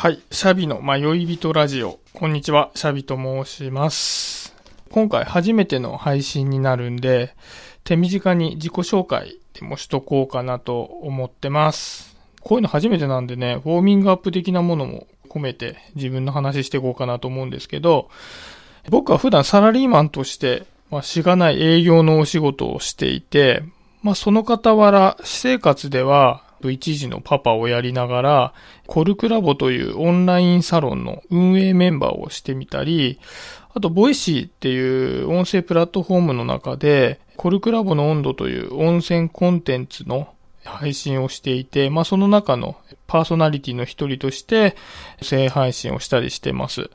はい。シャビの迷い人ラジオ。こんにちは。シャビと申します。今回初めての配信になるんで、手短に自己紹介でもしとこうかなと思ってます。こういうの初めてなんでね、ウォーミングアップ的なものも込めて自分の話していこうかなと思うんですけど、僕は普段サラリーマンとして、まあ、しがない営業のお仕事をしていて、まあ、その傍ら、私生活では、一児のパパをやりながら、コルクラボというオンラインサロンの運営メンバーをしてみたり、あと、ボイシーっていう音声プラットフォームの中で、コルクラボの温度という音声コンテンツの配信をしていて、まあ、その中のパーソナリティの一人として、声配信をしたりしてます。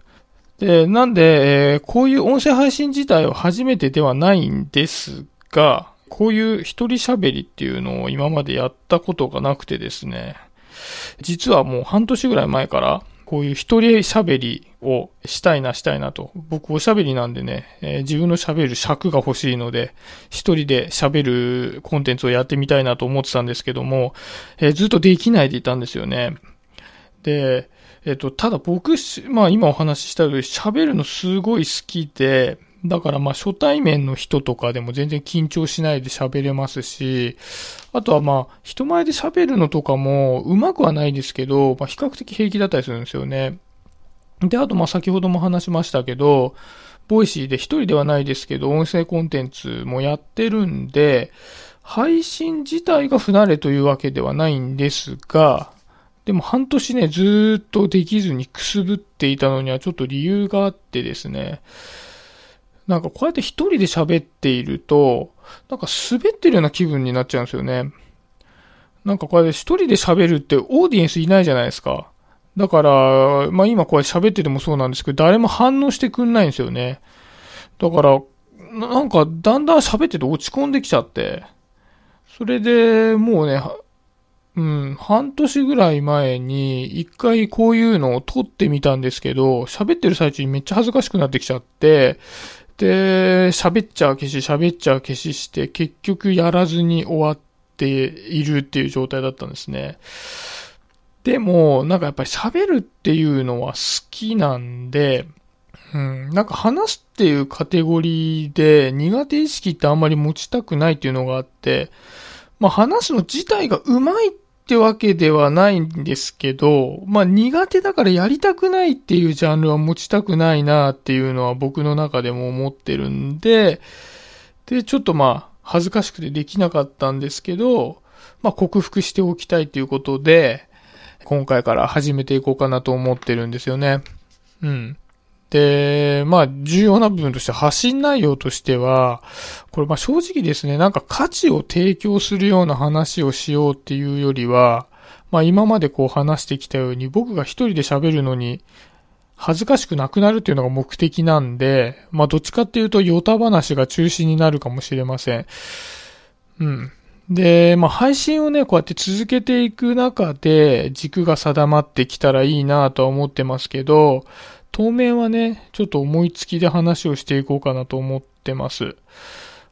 で、なんで、えーこういう音声配信自体は初めてではないんですが、こういう一人喋りっていうのを今までやったことがなくてですね、実はもう半年ぐらい前から、こういう一人喋りをしたいなしたいなと。僕おしゃべりなんでね、えー自分の喋る尺が欲しいので、一人で喋るコンテンツをやってみたいなと思ってたんですけども、えーずっとできないでいたんですよね。で、えっと、ただ僕、まあ今お話ししたように喋るのすごい好きで、だからまあ初対面の人とかでも全然緊張しないで喋れますし、あとはまあ人前で喋るのとかも上手くはないですけど、まあ比較的平気だったりするんですよね。で、あとまあ先ほども話しましたけど、ボイシーで一人ではないですけど、音声コンテンツもやってるんで、配信自体が不慣れというわけではないんですが、でも半年ね、ずっとできずにくすぶっていたのにはちょっと理由があってですね、なんかこうやって一人で喋っていると、なんか滑ってるような気分になっちゃうんですよね。なんかこうやって一人で喋るってオーディエンスいないじゃないですか。だから、まあ今こうやって喋っててもそうなんですけど、誰も反応してくんないんですよね。だから、なんかだんだん喋ってて落ち込んできちゃって、それでもうね、うん、半年ぐらい前に一回こういうのを撮ってみたんですけど、喋ってる最中にめっちゃ恥ずかしくなってきちゃって、で、喋っちゃう消し、喋っちゃう消しして、結局やらずに終わっているっていう状態だったんですね。でも、なんかやっぱり喋るっていうのは好きなんで、うん、なんか話すっていうカテゴリーで苦手意識ってあんまり持ちたくないっていうのがあって、まあ話すの自体が上手いっってわけではないんですけど、まあ苦手だからやりたくないっていうジャンルは持ちたくないなっていうのは僕の中でも思ってるんで、で、ちょっとまあ恥ずかしくてできなかったんですけど、まあ克服しておきたいということで、今回から始めていこうかなと思ってるんですよね。うん。で、まあ、重要な部分として発信内容としては、これまあ正直ですね、なんか価値を提供するような話をしようっていうよりは、まあ今までこう話してきたように僕が一人で喋るのに恥ずかしくなくなるっていうのが目的なんで、まあどっちかっていうとヨタ話が中心になるかもしれません。うん。で、まあ配信をね、こうやって続けていく中で軸が定まってきたらいいなとは思ってますけど、当面はね、ちょっと思いつきで話をしていこうかなと思ってます。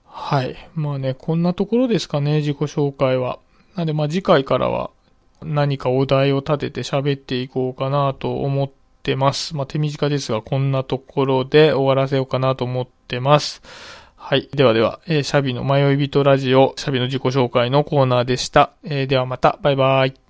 はい。まあね、こんなところですかね、自己紹介は。なんでまあ次回からは何かお題を立てて喋っていこうかなと思ってます。まあ手短ですが、こんなところで終わらせようかなと思ってます。はい。ではでは、えーシャビの迷い人ラジオ、シャビの自己紹介のコーナーでした。えーではまた、バイバイ。